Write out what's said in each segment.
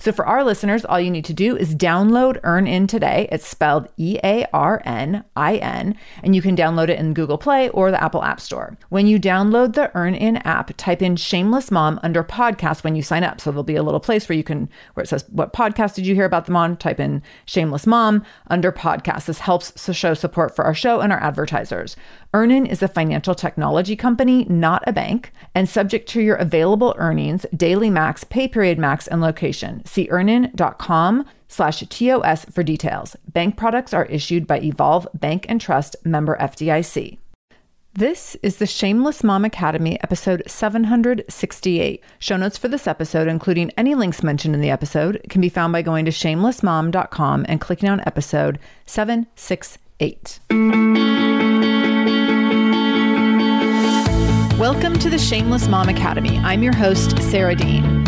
So for our listeners, all you need to do is download EarnIn today. It's spelled E A R N I N, and you can download it in Google Play or the Apple App Store. When you download the EarnIn app, type in Shameless Mom under podcast when you sign up. So there'll be a little place where you can where it says what podcast did you hear about them on? Type in Shameless Mom under podcast. This helps to show support for our show and our advertisers. EarnIn is a financial technology company, not a bank, and subject to your available earnings, daily max, pay period max, and location. See earnin.com slash TOS for details. Bank products are issued by Evolve Bank and Trust member FDIC. This is the Shameless Mom Academy, episode 768. Show notes for this episode, including any links mentioned in the episode, can be found by going to shamelessmom.com and clicking on episode 768. Welcome to the Shameless Mom Academy. I'm your host, Sarah Dean.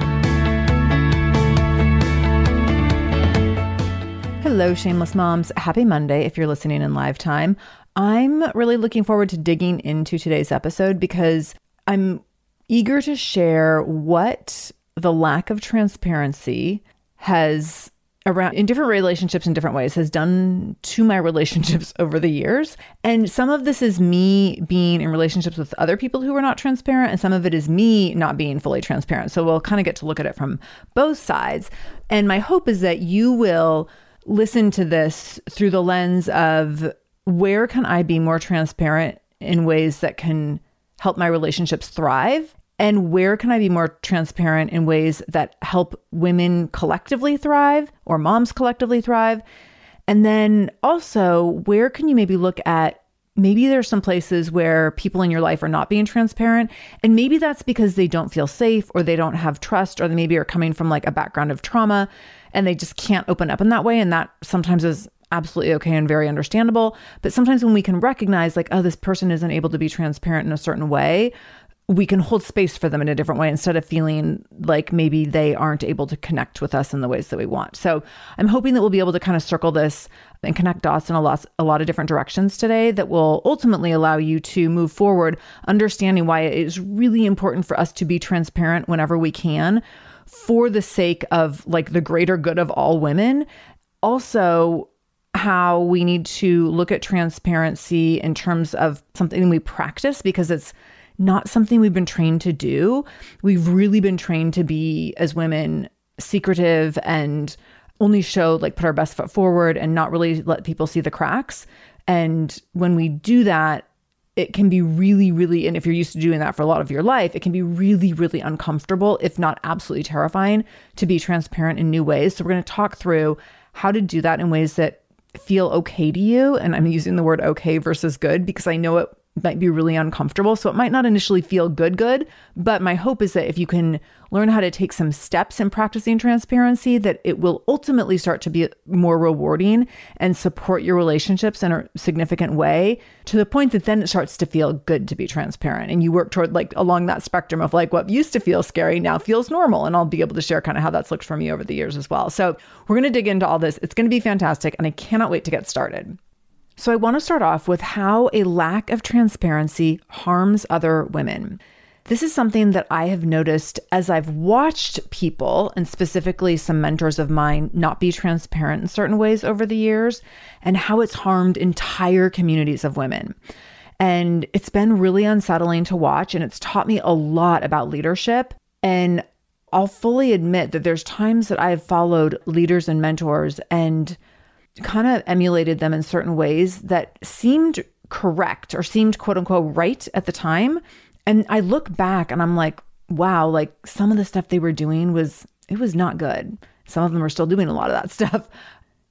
Hello, Shameless Moms. Happy Monday if you're listening in live time. I'm really looking forward to digging into today's episode because I'm eager to share what the lack of transparency has around in different relationships in different ways has done to my relationships over the years. And some of this is me being in relationships with other people who are not transparent, and some of it is me not being fully transparent. So we'll kind of get to look at it from both sides. And my hope is that you will listen to this through the lens of where can I be more transparent in ways that can help my relationships thrive and where can I be more transparent in ways that help women collectively thrive or moms collectively thrive? And then also, where can you maybe look at maybe there's some places where people in your life are not being transparent and maybe that's because they don't feel safe or they don't have trust or they maybe are coming from like a background of trauma and they just can't open up in that way and that sometimes is absolutely okay and very understandable but sometimes when we can recognize like oh this person isn't able to be transparent in a certain way we can hold space for them in a different way instead of feeling like maybe they aren't able to connect with us in the ways that we want. So I'm hoping that we'll be able to kind of circle this and connect dots in a lot, a lot of different directions today that will ultimately allow you to move forward, understanding why it is really important for us to be transparent whenever we can for the sake of like the greater good of all women. Also, how we need to look at transparency in terms of something we practice because it's not something we've been trained to do. We've really been trained to be, as women, secretive and only show, like, put our best foot forward and not really let people see the cracks. And when we do that, it can be really, really, and if you're used to doing that for a lot of your life, it can be really, really uncomfortable, if not absolutely terrifying, to be transparent in new ways. So, we're going to talk through how to do that in ways that feel okay to you. And I'm using the word okay versus good because I know it might be really uncomfortable. So it might not initially feel good, good. But my hope is that if you can learn how to take some steps in practicing transparency, that it will ultimately start to be more rewarding and support your relationships in a significant way to the point that then it starts to feel good to be transparent. And you work toward like along that spectrum of like what used to feel scary now feels normal. And I'll be able to share kind of how that's looked for me over the years as well. So we're going to dig into all this. It's going to be fantastic. And I cannot wait to get started. So, I want to start off with how a lack of transparency harms other women. This is something that I have noticed as I've watched people, and specifically some mentors of mine, not be transparent in certain ways over the years, and how it's harmed entire communities of women. And it's been really unsettling to watch, and it's taught me a lot about leadership. And I'll fully admit that there's times that I've followed leaders and mentors and kind of emulated them in certain ways that seemed correct or seemed quote unquote right at the time. And I look back and I'm like, wow, like some of the stuff they were doing was, it was not good. Some of them are still doing a lot of that stuff.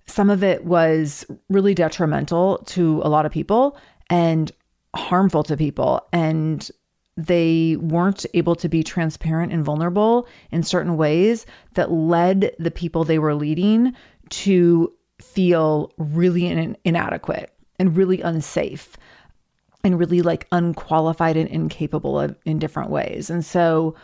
Some of it was really detrimental to a lot of people and harmful to people. And they weren't able to be transparent and vulnerable in certain ways that led the people they were leading to feel really in- inadequate and really unsafe and really like unqualified and incapable of, in different ways. And so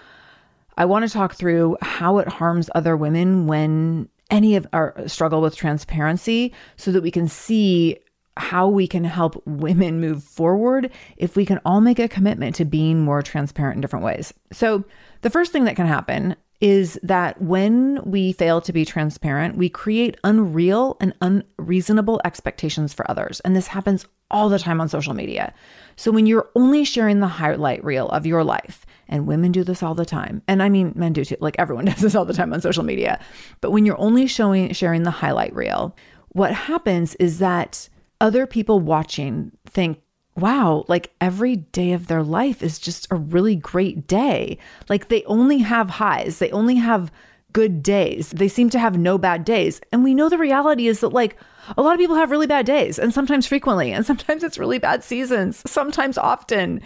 I want to talk through how it harms other women when any of our struggle with transparency so that we can see how we can help women move forward if we can all make a commitment to being more transparent in different ways. So, the first thing that can happen is that when we fail to be transparent, we create unreal and unreasonable expectations for others. And this happens all the time on social media. So when you're only sharing the highlight reel of your life, and women do this all the time, and I mean men do too, like everyone does this all the time on social media. But when you're only showing sharing the highlight reel, what happens is that other people watching think, wow, like every day of their life is just a really great day. Like they only have highs, they only have good days. They seem to have no bad days. And we know the reality is that, like, a lot of people have really bad days, and sometimes frequently, and sometimes it's really bad seasons, sometimes often.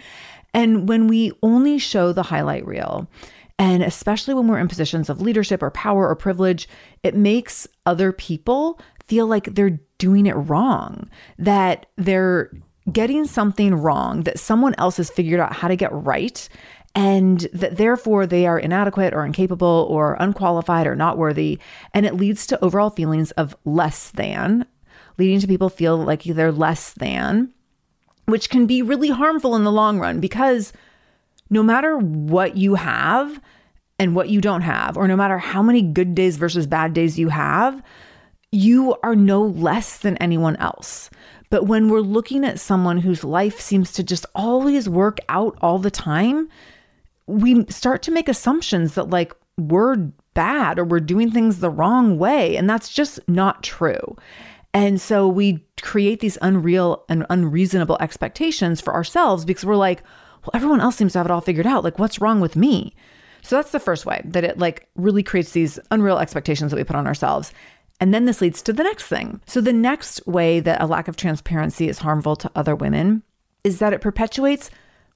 And when we only show the highlight reel, and especially when we're in positions of leadership or power or privilege, it makes other people feel like they're doing it wrong, that they're getting something wrong that someone else has figured out how to get right and that therefore they are inadequate or incapable or unqualified or not worthy and it leads to overall feelings of less than leading to people feel like they're less than which can be really harmful in the long run because no matter what you have and what you don't have or no matter how many good days versus bad days you have you are no less than anyone else but when we're looking at someone whose life seems to just always work out all the time, we start to make assumptions that like we're bad or we're doing things the wrong way. And that's just not true. And so we create these unreal and unreasonable expectations for ourselves because we're like, well, everyone else seems to have it all figured out. Like, what's wrong with me? So that's the first way that it like really creates these unreal expectations that we put on ourselves. And then this leads to the next thing. So, the next way that a lack of transparency is harmful to other women is that it perpetuates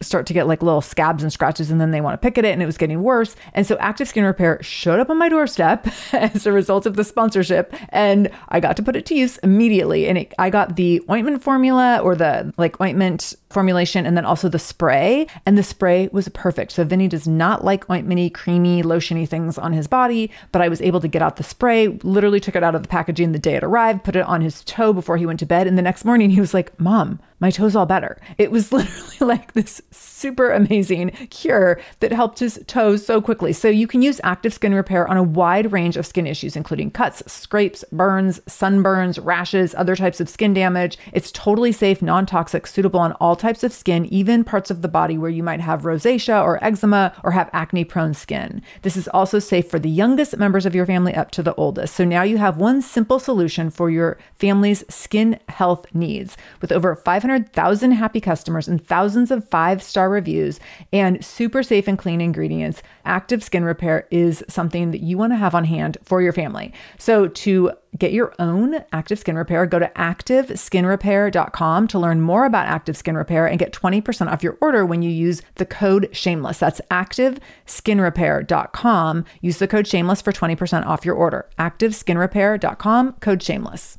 start to get like little scabs and scratches and then they want to pick at it and it was getting worse. And so Active Skin Repair showed up on my doorstep as a result of the sponsorship and I got to put it to use immediately and it, I got the ointment formula or the like ointment formulation and then also the spray and the spray was perfect. So Vinny does not like ointmenty, creamy, lotiony things on his body but I was able to get out the spray, literally took it out of the packaging the day it arrived, put it on his toe before he went to bed. And the next morning he was like, Mom, my toe's all better. It was literally like this super amazing cure that helped his toes so quickly. So you can use active skin repair on a wide range of skin issues, including cuts, scrapes, burns, sunburns, rashes, other types of skin damage. It's totally safe, non toxic, suitable on all types types of skin, even parts of the body where you might have rosacea or eczema or have acne prone skin. This is also safe for the youngest members of your family up to the oldest. So now you have one simple solution for your family's skin health needs. With over 500,000 happy customers and thousands of five star reviews and super safe and clean ingredients, Active Skin Repair is something that you want to have on hand for your family. So to get your own active skin repair, go to activeskinrepair.com to learn more about active skin repair and get 20% off your order when you use the code shameless. That's activeskinrepair.com. Use the code shameless for 20% off your order. activeskinrepair.com, code shameless.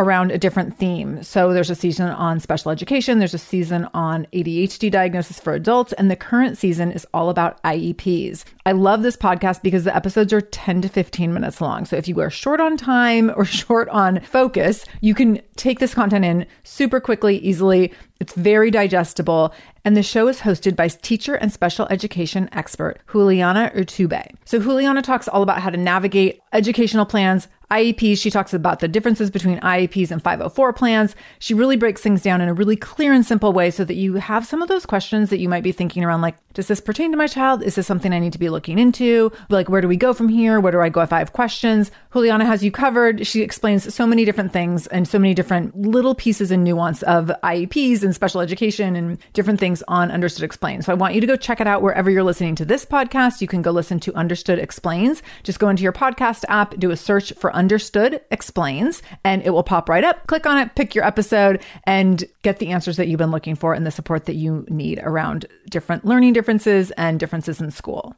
around a different theme. So there's a season on special education, there's a season on ADHD diagnosis for adults, and the current season is all about IEPs. I love this podcast because the episodes are 10 to 15 minutes long. So if you are short on time or short on focus, you can take this content in super quickly, easily. It's very digestible. And the show is hosted by teacher and special education expert Juliana Urtubey. So Juliana talks all about how to navigate educational plans, IEPs. She talks about the differences between IEPs and 504 plans. She really breaks things down in a really clear and simple way so that you have some of those questions that you might be thinking around like, does this pertain to my child? Is this something I need to be looking into? Like, where do we go from here? Where do I go if I have questions? Juliana has you covered. She explains so many different things and so many different little pieces and nuance of IEPs and special education and different things on Understood Explains. So I want you to go check it out wherever you're listening to this podcast. You can go listen to Understood Explains. Just go into your podcast app, do a search for Understood Explains, and it will pop right up. Click on it, pick your episode, and get the answers that you've been looking for and the support that you need around different learning differences and differences in school.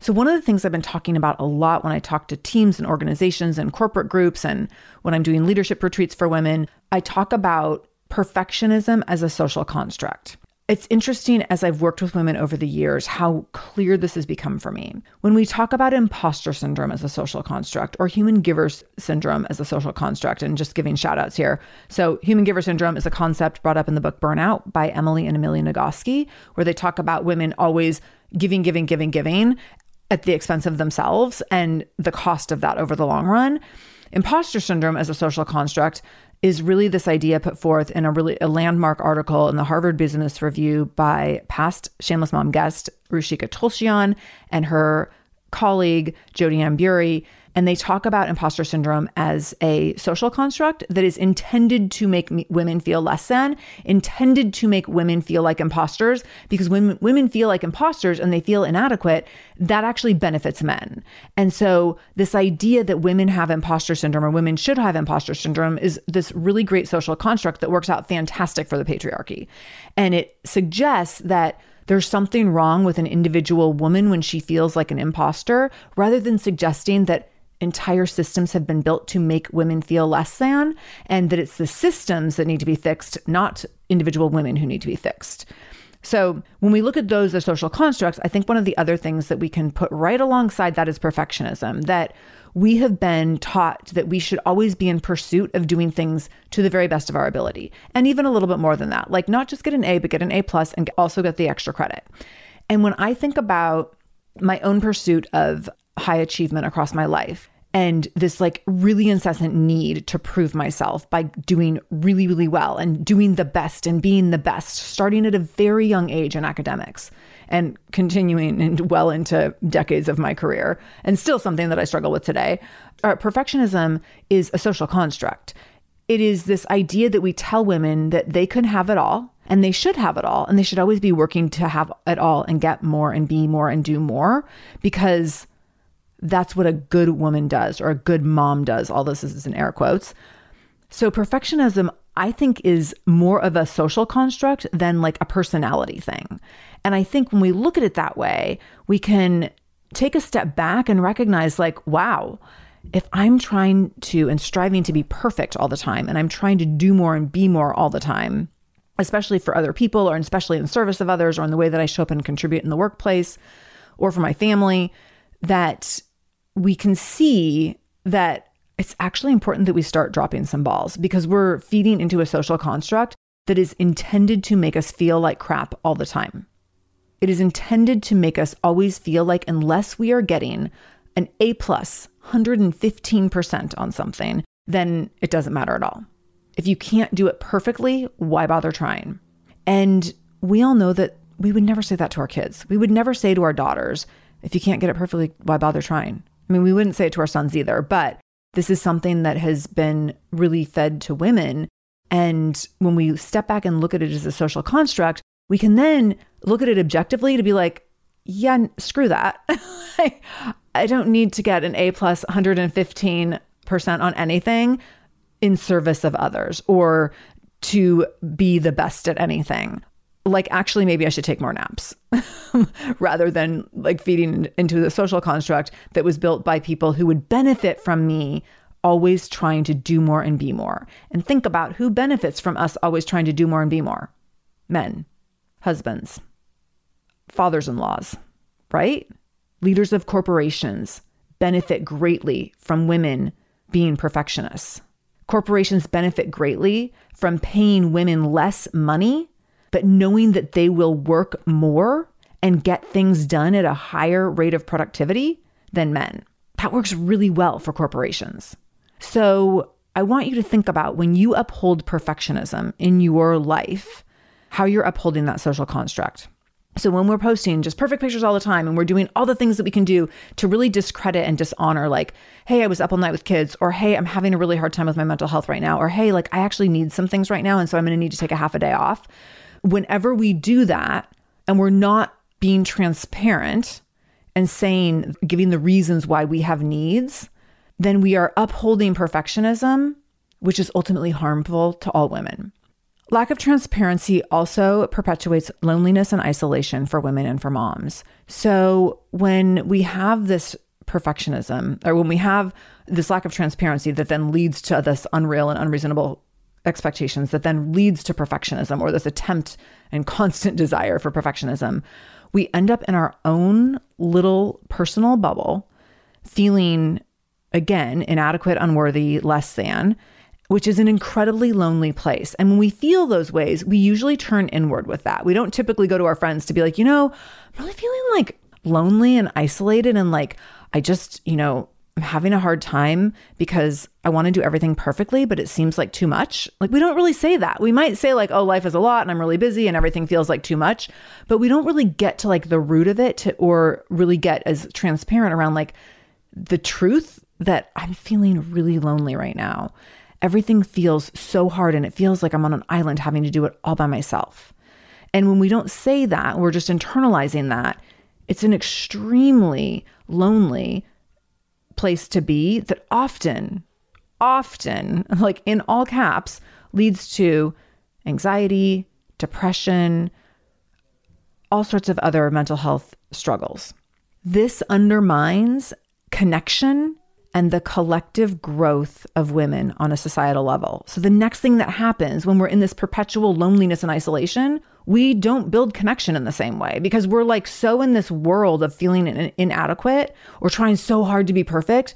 So, one of the things I've been talking about a lot when I talk to teams and organizations and corporate groups, and when I'm doing leadership retreats for women, I talk about perfectionism as a social construct. It's interesting as I've worked with women over the years how clear this has become for me. When we talk about imposter syndrome as a social construct or human giver syndrome as a social construct, and just giving shout outs here. So, human giver syndrome is a concept brought up in the book Burnout by Emily and Amelia Nagoski, where they talk about women always giving, giving, giving, giving at the expense of themselves and the cost of that over the long run. Imposter syndrome as a social construct is really this idea put forth in a really a landmark article in the Harvard Business Review by past Shameless Mom guest Ruchika Tulshyan and her colleague Jodi-Ann Burey and they talk about imposter syndrome as a social construct that is intended to make women feel less than, intended to make women feel like imposters, because when women feel like imposters and they feel inadequate, that actually benefits men. And so, this idea that women have imposter syndrome or women should have imposter syndrome is this really great social construct that works out fantastic for the patriarchy. And it suggests that there's something wrong with an individual woman when she feels like an imposter, rather than suggesting that entire systems have been built to make women feel less than, and that it's the systems that need to be fixed, not individual women who need to be fixed. So, when we look at those as social constructs, I think one of the other things that we can put right alongside that is perfectionism, that we have been taught that we should always be in pursuit of doing things to the very best of our ability. And even a little bit more than that, like not just get an A, but get an A plus and also get the extra credit. And when I think about my own pursuit of high achievement across my life and this like really incessant need to prove myself by doing really, really well and doing the best and being the best, starting at a very young age in academics and continuing and well into decades of my career, and still something that I struggle with today. Uh, perfectionism is a social construct. It is this idea that we tell women that they can have it all and they should have it all and they should always be working to have it all and get more and be more and do more because that's what a good woman does or a good mom does. All this is in air quotes. So, perfectionism, I think, is more of a social construct than like a personality thing. And I think when we look at it that way, we can take a step back and recognize, like, wow, if I'm trying to and striving to be perfect all the time, and I'm trying to do more and be more all the time, especially for other people, or especially in service of others, or in the way that I show up and contribute in the workplace, or for my family, that we can see that it's actually important that we start dropping some balls because we're feeding into a social construct that is intended to make us feel like crap all the time. It is intended to make us always feel like unless we are getting an A plus, 115% on something, then it doesn't matter at all. If you can't do it perfectly, why bother trying? And we all know that we would never say that to our kids. We would never say to our daughters, if you can't get it perfectly, why bother trying? I mean, we wouldn't say it to our sons either, but this is something that has been really fed to women. And when we step back and look at it as a social construct, we can then look at it objectively to be like, yeah, screw that. I don't need to get an A plus 115% on anything in service of others or to be the best at anything. Like, actually, maybe I should take more naps rather than like feeding into the social construct that was built by people who would benefit from me always trying to do more and be more. And think about who benefits from us always trying to do more and be more men, husbands, fathers in laws, right? Leaders of corporations benefit greatly from women being perfectionists. Corporations benefit greatly from paying women less money, but knowing that they will work more and get things done at a higher rate of productivity than men. That works really well for corporations. So I want you to think about when you uphold perfectionism in your life, how you're upholding that social construct. So when we're posting just perfect pictures all the time and we're doing all the things that we can do to really discredit and dishonor, like, hey, I was up all night with kids, or hey, I'm having a really hard time with my mental health right now, or hey, like, I actually need some things right now. And so I'm going to need to take a half a day off. Whenever we do that and we're not being transparent and saying, giving the reasons why we have needs, then we are upholding perfectionism, which is ultimately harmful to all women. Lack of transparency also perpetuates loneliness and isolation for women and for moms. So when we have this perfectionism, or when we have this lack of transparency that then leads to this unreal and unreasonable expectations that then leads to perfectionism or this attempt and constant desire for perfectionism, we end up in our own little personal bubble, feeling again inadequate, unworthy, less than which is an incredibly lonely place. And when we feel those ways, we usually turn inward with that. We don't typically go to our friends to be like, you know, I'm really feeling like lonely and isolated and like I just, you know, I'm having a hard time because I want to do everything perfectly, but it seems like too much. Like, we don't really say that. We might say, like, oh, life is a lot and I'm really busy and everything feels like too much, but we don't really get to like the root of it to, or really get as transparent around like the truth that I'm feeling really lonely right now everything feels so hard and it feels like I'm on an island having to do it all by myself. And when we don't say that, we're just internalizing that, it's an extremely lonely place to be that often, often, like in all caps, leads to anxiety, depression, all sorts of other mental health struggles. This undermines connection and the collective growth of women on a societal level. So, the next thing that happens when we're in this perpetual loneliness and isolation, we don't build connection in the same way because we're like so in this world of feeling inadequate or trying so hard to be perfect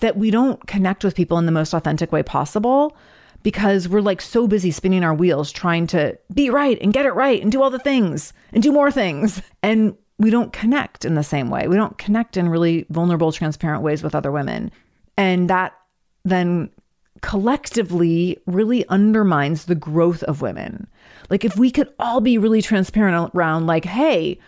that we don't connect with people in the most authentic way possible because we're like so busy spinning our wheels trying to be right and get it right and do all the things and do more things. And we don't connect in the same way. We don't connect in really vulnerable, transparent ways with other women. And that then collectively really undermines the growth of women. Like, if we could all be really transparent around, like, hey,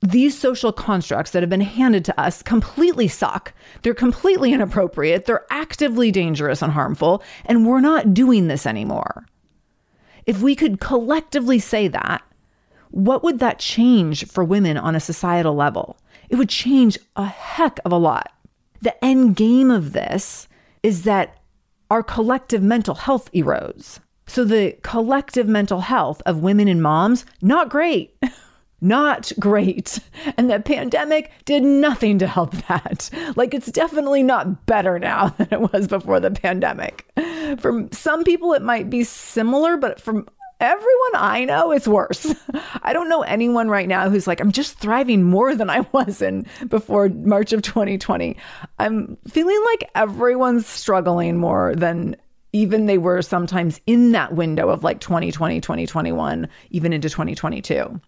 these social constructs that have been handed to us completely suck. They're completely inappropriate. They're actively dangerous and harmful. And we're not doing this anymore. If we could collectively say that, what would that change for women on a societal level? It would change a heck of a lot. The end game of this is that our collective mental health erodes. So, the collective mental health of women and moms, not great. not great. And the pandemic did nothing to help that. Like, it's definitely not better now than it was before the pandemic. For some people, it might be similar, but from everyone I know is worse. I don't know anyone right now who's like, I'm just thriving more than I was in before March of 2020. I'm feeling like everyone's struggling more than even they were sometimes in that window of like 2020, 2021, even into 2022.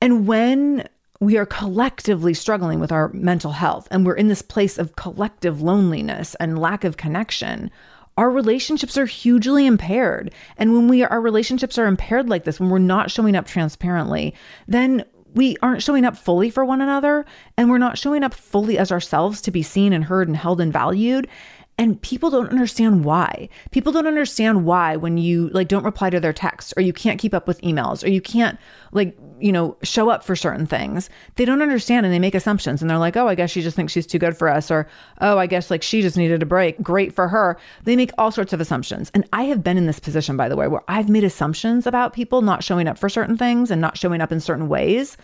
And when we are collectively struggling with our mental health and we're in this place of collective loneliness and lack of connection, our relationships are hugely impaired. And when we our relationships are impaired like this, when we're not showing up transparently, then we aren't showing up fully for one another and we're not showing up fully as ourselves to be seen and heard and held and valued. And people don't understand why. People don't understand why when you like don't reply to their texts or you can't keep up with emails or you can't like, you know, show up for certain things. They don't understand and they make assumptions and they're like, "Oh, I guess she just thinks she's too good for us," or, "Oh, I guess like she just needed a break. Great for her." They make all sorts of assumptions. And I have been in this position by the way where I've made assumptions about people not showing up for certain things and not showing up in certain ways.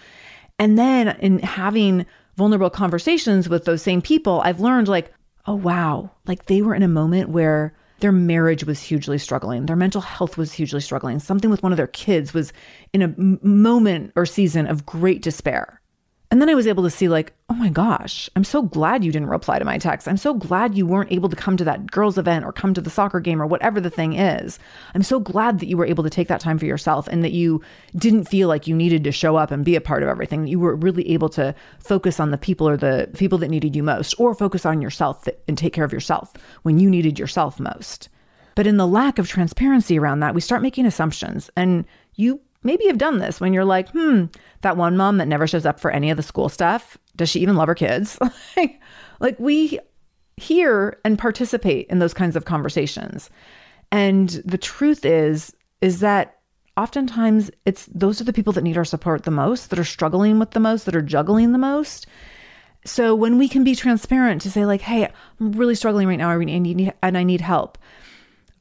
And then in having vulnerable conversations with those same people, I've learned like, oh, wow, like they were in a moment where their marriage was hugely struggling, their mental health was hugely struggling, something with one of their kids was in a moment or season of great despair. And then I was able to see, like, oh my gosh, I'm so glad you didn't reply to my text. I'm so glad you weren't able to come to that girls' event or come to the soccer game or whatever the thing is. I'm so glad that you were able to take that time for yourself and that you didn't feel like you needed to show up and be a part of everything. You were really able to focus on the people or the people that needed you most, or focus on yourself and take care of yourself when you needed yourself most. But in the lack of transparency around that, we start making assumptions. And you maybe you've done this when you're like, hmm, that one mom that never shows up for any of the school stuff, does she even love her kids? like we hear and participate in those kinds of conversations. And the truth is, is that oftentimes it's those are the people that need our support the most, that are struggling with the most, that are juggling the most. So when we can be transparent to say like, hey, I'm really struggling right now, I need and I need help.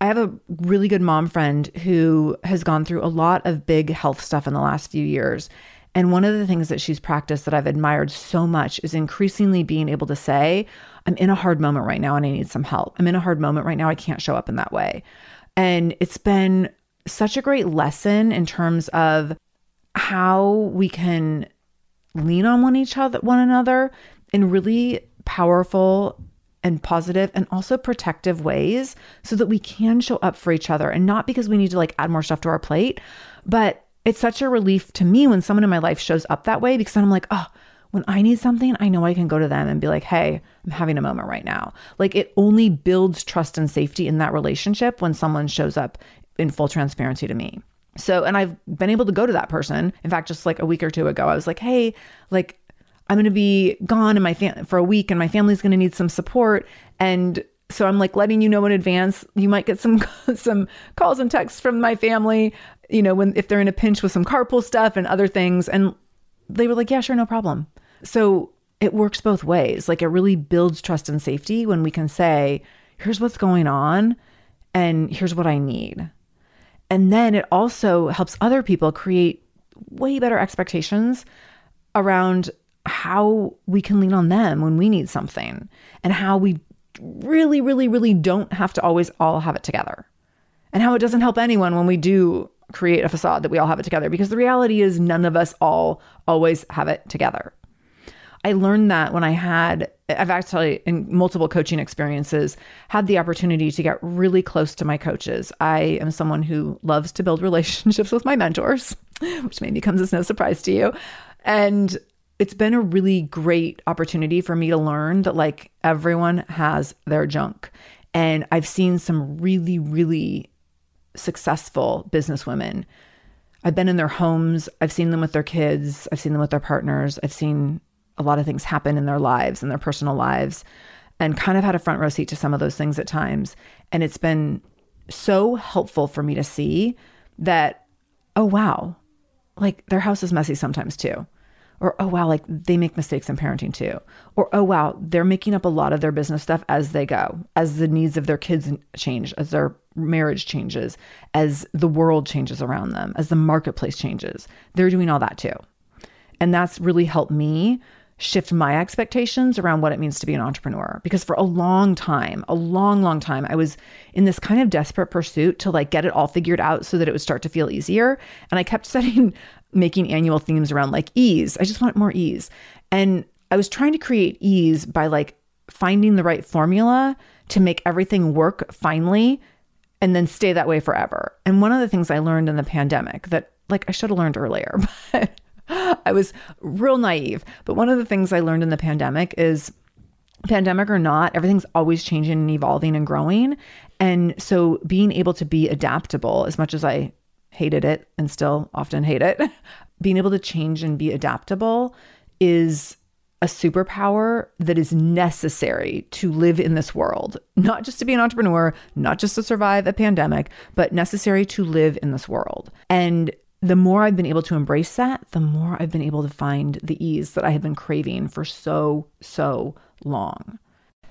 I have a really good mom friend who has gone through a lot of big health stuff in the last few years. And one of the things that she's practiced that I've admired so much is increasingly being able to say, I'm in a hard moment right now and I need some help. I'm in a hard moment right now. I can't show up in that way. And it's been such a great lesson in terms of how we can lean on one each other one another in really powerful and positive and also protective ways so that we can show up for each other and not because we need to like add more stuff to our plate, but it's such a relief to me when someone in my life shows up that way because then I'm like, oh, when I need something, I know I can go to them and be like, hey, I'm having a moment right now. Like it only builds trust and safety in that relationship when someone shows up in full transparency to me. So, and I've been able to go to that person. In fact, just like a week or two ago, I was like, hey, like I'm going to be gone and my fam- for a week and my family's going to need some support and so I'm like letting you know in advance. You might get some some calls and texts from my family, you know, when if they're in a pinch with some carpool stuff and other things and they were like, "Yeah, sure, no problem." So it works both ways. Like it really builds trust and safety when we can say, "Here's what's going on and here's what I need." And then it also helps other people create way better expectations around how we can lean on them when we need something and how we really, really, really don't have to always all have it together. And how it doesn't help anyone when we do create a facade that we all have it together because the reality is none of us all always have it together. I learned that when I had, I've actually, in multiple coaching experiences, had the opportunity to get really close to my coaches. I am someone who loves to build relationships with my mentors, which maybe comes as no surprise to you. And it's been a really great opportunity for me to learn that like everyone has their junk. And I've seen some really, really successful businesswomen. I've been in their homes, I've seen them with their kids, I've seen them with their partners, I've seen a lot of things happen in their lives, in their personal lives, and kind of had a front row seat to some of those things at times. And it's been so helpful for me to see that, oh, wow, like their house is messy sometimes too or oh wow like they make mistakes in parenting too. Or oh wow they're making up a lot of their business stuff as they go as the needs of their kids change as their marriage changes as the world changes around them as the marketplace changes. They're doing all that too. And that's really helped me shift my expectations around what it means to be an entrepreneur. Because for a long time a long long time i was in this kind of desperate pursuit to like get it all figured out so that it would start to feel easier. And i kept setting making annual themes around like ease. I just want more ease. And I was trying to create ease by like finding the right formula to make everything work finally and then stay that way forever. And one of the things I learned in the pandemic that like I should have learned earlier, but I was real naive. But one of the things I learned in the pandemic is pandemic or not, everything's always changing and evolving and growing. And so being able to be adaptable as much as I hated it and still often hate it, being able to change and be adaptable is a superpower that is necessary to live in this world, not just to be an entrepreneur, not just to survive a pandemic, but necessary to live in this world. And the more I've been able to embrace that, the more I've been able to find the ease that I have been craving for so, so long.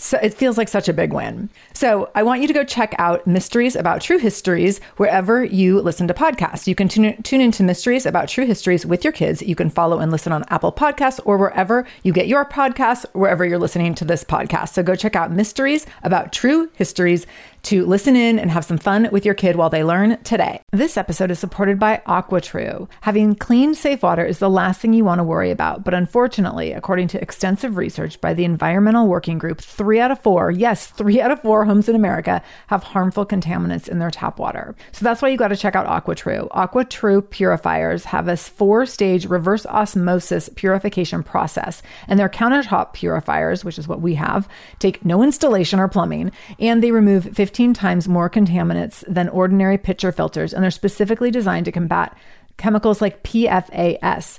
So it feels like such a big win. So I want you to go check out Mysteries About True Histories wherever you listen to podcasts. You can tune, tune into Mysteries About True Histories with your kids. You can follow and listen on Apple Podcasts or wherever you get your podcasts, wherever you're listening to this podcast. So go check out Mysteries About True Histories to listen in and have some fun with your kid while they learn today. This episode is supported by AquaTrue. Having clean, safe water is the last thing you want to worry about, but unfortunately, according to extensive research by the Environmental Working Group, three out of four, yes, three out of four homes in America have harmful contaminants in their tap water. So that's why you got to check out AquaTrue. AquaTrue purifiers have a four stage reverse osmosis purification process, and their countertop purifiers, which is what we have, take no installation or plumbing, and they remove 50 15 times more contaminants than ordinary pitcher filters, and they're specifically designed to combat chemicals like PFAS,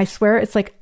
I swear it's like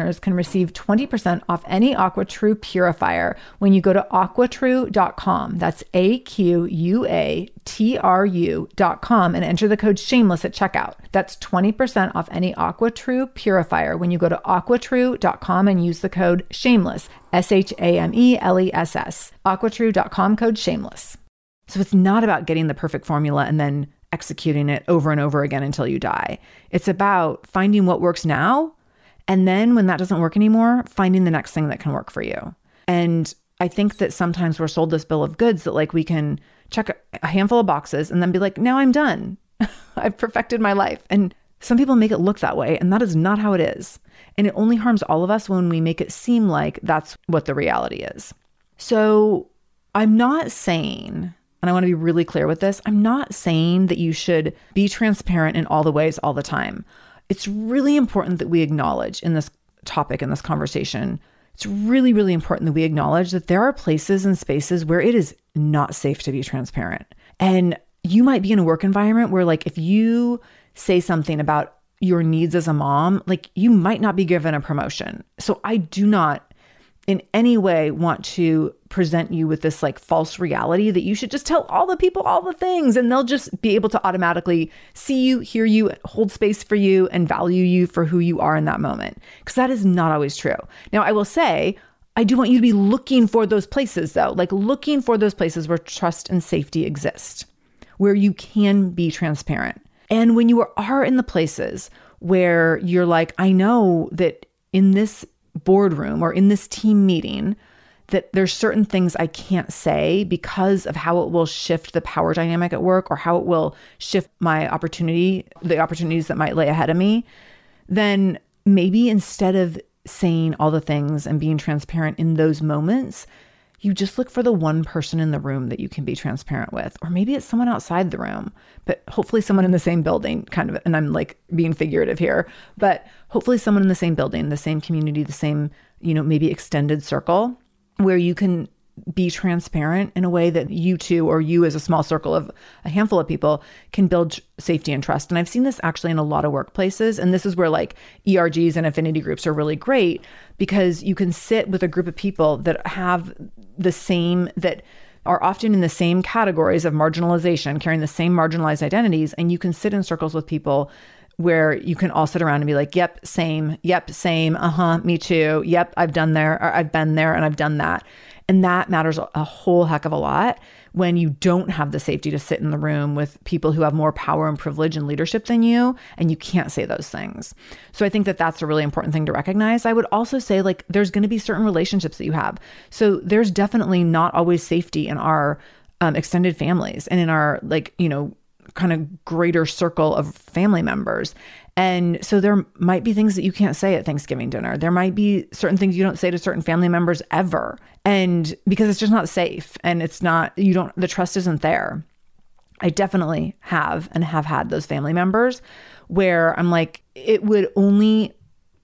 listeners can receive 20% off any AquaTrue purifier when you go to aquatrue.com. That's A Q U A T R U.com and enter the code shameless at checkout. That's 20% off any AquaTrue purifier when you go to aquatrue.com and use the code shameless, S H A M E L E S S. Aquatrue.com code shameless. So it's not about getting the perfect formula and then executing it over and over again until you die. It's about finding what works now and then when that doesn't work anymore, finding the next thing that can work for you. And I think that sometimes we're sold this bill of goods that like we can check a handful of boxes and then be like, now I'm done. I've perfected my life. And some people make it look that way, and that is not how it is. And it only harms all of us when we make it seem like that's what the reality is. So I'm not saying, and I want to be really clear with this, I'm not saying that you should be transparent in all the ways all the time it's really important that we acknowledge in this topic, in this conversation, it's really, really important that we acknowledge that there are places and spaces where it is not safe to be transparent. And you might be in a work environment where, like, if you say something about your needs as a mom, like, you might not be given a promotion. So I do not in any way want to present you with this like false reality that you should just tell all the people all the things and they'll just be able to automatically see you, hear you, hold space for you, and value you for who you are in that moment. Because that is not always true. Now, I will say, I do want you to be looking for those places though, like looking for those places where trust and safety exist, where you can be transparent. And when you are in the places where you're like, I know that in this boardroom or in this team meeting, that there's certain things I can't say because of how it will shift the power dynamic at work or how it will shift my opportunity, the opportunities that might lay ahead of me, then maybe instead of saying all the things and being transparent in those moments, you just look for the one person in the room that you can be transparent with. Or maybe it's someone outside the room, but hopefully someone in the same building, kind of. And I'm like being figurative here, but hopefully someone in the same building, the same community, the same, you know, maybe extended circle where you can be transparent in a way that you two or you as a small circle of a handful of people can build safety and trust. And I've seen this actually in a lot of workplaces. And this is where like ERGs and affinity groups are really great because you can sit with a group of people that have the same, that are often in the same categories of marginalization, carrying the same marginalized identities. And you can sit in circles with people where you can all sit around and be like, yep, same, yep, same, uh huh, me too, yep, I've done there, I've been there and I've done that. And that matters a whole heck of a lot when you don't have the safety to sit in the room with people who have more power and privilege and leadership than you, and you can't say those things. So I think that that's a really important thing to recognize. I would also say, like, there's going to be certain relationships that you have. So there's definitely not always safety in our um, extended families and in our, like, you know, kind of greater circle of family members. And so there might be things that you can't say at Thanksgiving dinner. There might be certain things you don't say to certain family members ever. And because it's just not safe and it's not, you don't, the trust isn't there. I definitely have and have had those family members where I'm like, it would only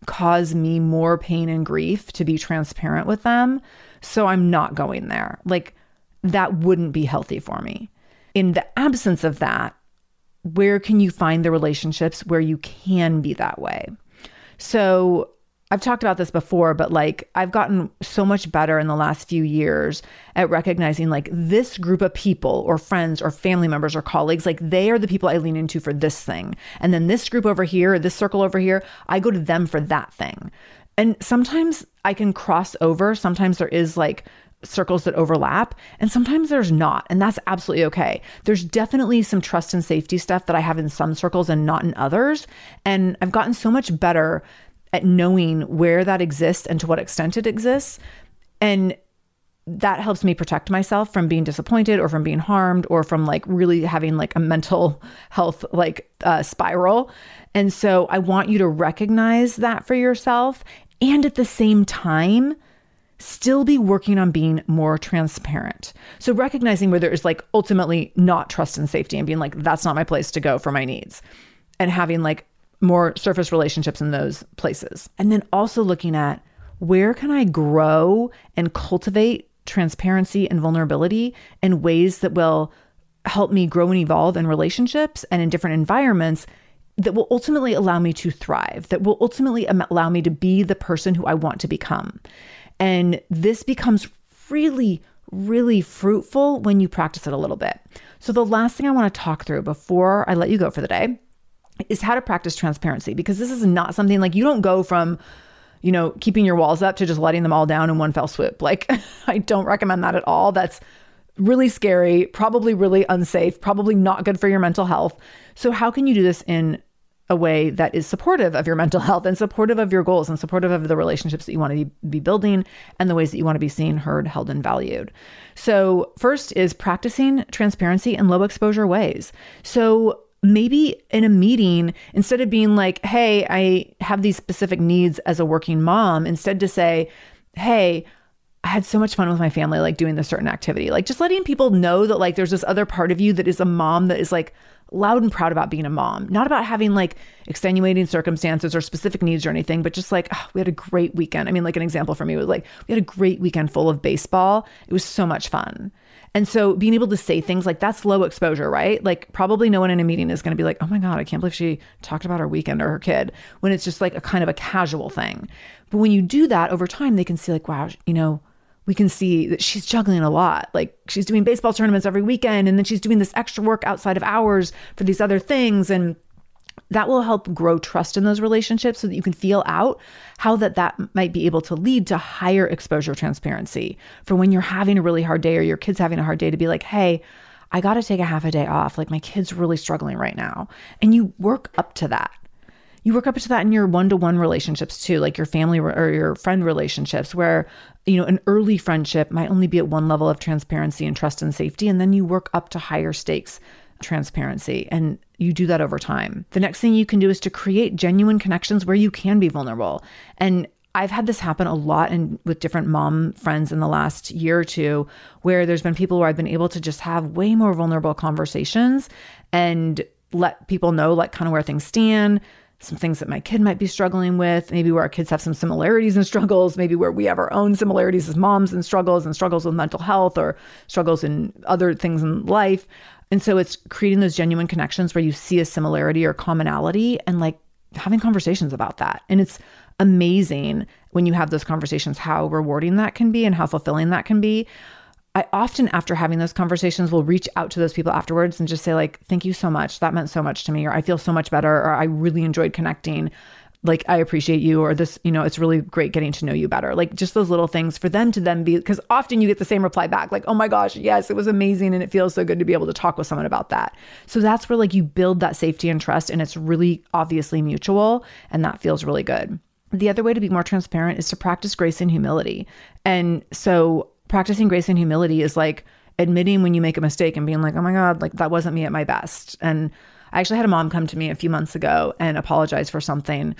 cause me more pain and grief to be transparent with them. So I'm not going there. Like, that wouldn't be healthy for me in the absence of that, where can you find the relationships where you can be that way? So, I've talked about this before, but like I've gotten so much better in the last few years at recognizing like this group of people or friends or family members or colleagues, like they are the people I lean into for this thing. And then this group over here, this circle over here, I go to them for that thing. And sometimes I can cross over. Sometimes there is like circles that overlap, and sometimes there's not, and that's absolutely okay. There's definitely some trust and safety stuff that I have in some circles and not in others, and I've gotten so much better at knowing where that exists and to what extent it exists. And that helps me protect myself from being disappointed or from being harmed or from like really having like a mental health like uh, spiral. And so I want you to recognize that for yourself and at the same time still be working on being more transparent. So recognizing where there is like ultimately not trust and safety and being like, that's not my place to go for my needs. And having like more surface relationships in those places. And then also looking at where can I grow and cultivate transparency and vulnerability in ways that will help me grow and evolve in relationships and in different environments that will ultimately allow me to thrive, that will ultimately allow me to be the person who I want to become. And this becomes really, really fruitful when you practice it a little bit. So, the last thing I want to talk through before I let you go for the day is how to practice transparency because this is not something like you don't go from, you know, keeping your walls up to just letting them all down in one fell swoop. Like, I don't recommend that at all. That's really scary, probably really unsafe, probably not good for your mental health. So, how can you do this in a way that is supportive of your mental health and supportive of your goals and supportive of the relationships that you want to be building and the ways that you want to be seen, heard, held, and valued. So, first is practicing transparency in low exposure ways. So, maybe in a meeting, instead of being like, hey, I have these specific needs as a working mom, instead to say, hey, I had so much fun with my family, like doing this certain activity. Like just letting people know that like there's this other part of you that is a mom that is like loud and proud about being a mom, not about having like extenuating circumstances or specific needs or anything, but just like, oh, we had a great weekend. I mean, like an example for me was like, we had a great weekend full of baseball. It was so much fun. And so being able to say things like that's low exposure, right? Like probably no one in a meeting is going to be like, "Oh my god, I can't believe she talked about her weekend or her kid," when it's just like a kind of a casual thing. But when you do that over time, they can see like, "Wow, you know, we can see that she's juggling a lot. Like she's doing baseball tournaments every weekend and then she's doing this extra work outside of hours for these other things and that will help grow trust in those relationships so that you can feel out how that that might be able to lead to higher exposure transparency for when you're having a really hard day or your kids having a hard day to be like hey i got to take a half a day off. Like my kid's really struggling right now. And you work up to that you work up to that in your one-to-one relationships too like your family or your friend relationships where you know an early friendship might only be at one level of transparency and trust and safety and then you work up to higher stakes transparency and you do that over time. The next thing you can do is to create genuine connections where you can be vulnerable. And I've had this happen a lot in with different mom friends in the last year or two where there's been people where I've been able to just have way more vulnerable conversations and let people know like kind of where things stand, some things that my kid might be struggling with, maybe where our kids have some similarities and struggles, maybe where we have our own similarities as moms and struggles and struggles with mental health or struggles in other things in life. And so it's creating those genuine connections where you see a similarity or commonality and like having conversations about that. And it's amazing when you have those conversations how rewarding that can be and how fulfilling that can be. I often, after having those conversations, will reach out to those people afterwards and just say, like, thank you so much. That meant so much to me, or I feel so much better, or I really enjoyed connecting like I appreciate you or this, you know, it's really great getting to know you better. Like just those little things for them to then be because often you get the same reply back like, "Oh my gosh, yes, it was amazing and it feels so good to be able to talk with someone about that." So that's where like you build that safety and trust and it's really obviously mutual and that feels really good. The other way to be more transparent is to practice grace and humility. And so practicing grace and humility is like admitting when you make a mistake and being like, "Oh my god, like that wasn't me at my best." And I actually had a mom come to me a few months ago and apologize for something.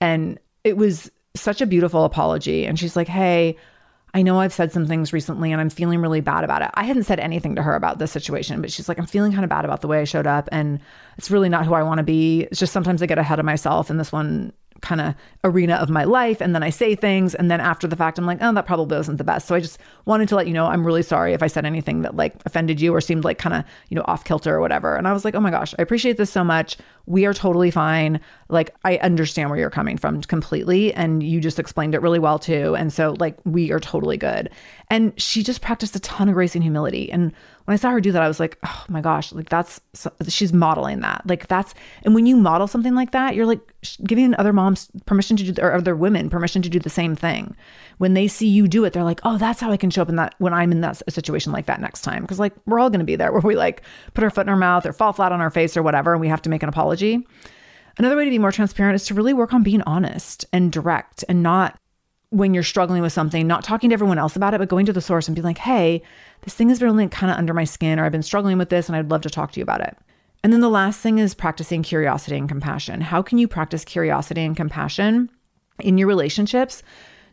And it was such a beautiful apology. And she's like, Hey, I know I've said some things recently and I'm feeling really bad about it. I hadn't said anything to her about this situation, but she's like, I'm feeling kind of bad about the way I showed up and it's really not who I want to be. It's just sometimes I get ahead of myself and this one kind of arena of my life and then I say things and then after the fact I'm like, "Oh, that probably wasn't the best." So I just wanted to let you know I'm really sorry if I said anything that like offended you or seemed like kind of, you know, off kilter or whatever. And I was like, "Oh my gosh, I appreciate this so much. We are totally fine. Like I understand where you're coming from completely and you just explained it really well too. And so like we are totally good." And she just practiced a ton of grace and humility. And when I saw her do that, I was like, oh my gosh, like that's, she's modeling that. Like that's, and when you model something like that, you're like giving other moms permission to do, or other women permission to do the same thing. When they see you do it, they're like, oh, that's how I can show up in that when I'm in that situation like that next time. Cause like we're all to be there where we like put our foot in our mouth or fall flat on our face or whatever, and we have to make an apology. Another way to be more transparent is to really work on being honest and direct and not when you're struggling with something, not talking to everyone else about it, but going to the source and being like, hey, this thing has been really kind of under my skin, or I've been struggling with this and I'd love to talk to you about it. And then the last thing is practicing curiosity and compassion. How can you practice curiosity and compassion in your relationships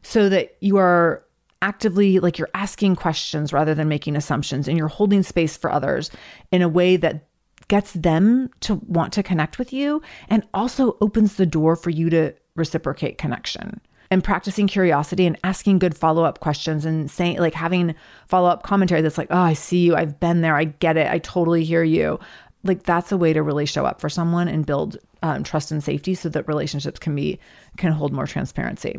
so that you are actively like you're asking questions rather than making assumptions and you're holding space for others in a way that gets them to want to connect with you and also opens the door for you to reciprocate connection and practicing curiosity and asking good follow up questions and saying, like, having follow up commentary that's like, oh, I see you. I've been there. I get it. I totally hear you. Like, that's a way to really show up for someone and build um, trust and safety so that relationships can be, can hold more transparency.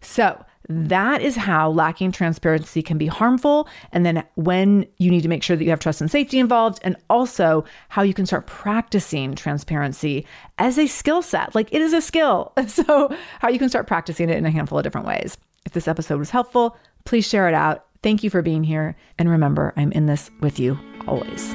So, that is how lacking transparency can be harmful. And then when you need to make sure that you have trust and safety involved, and also how you can start practicing transparency as a skill set. Like it is a skill. So, how you can start practicing it in a handful of different ways. If this episode was helpful, please share it out. Thank you for being here. And remember, I'm in this with you always.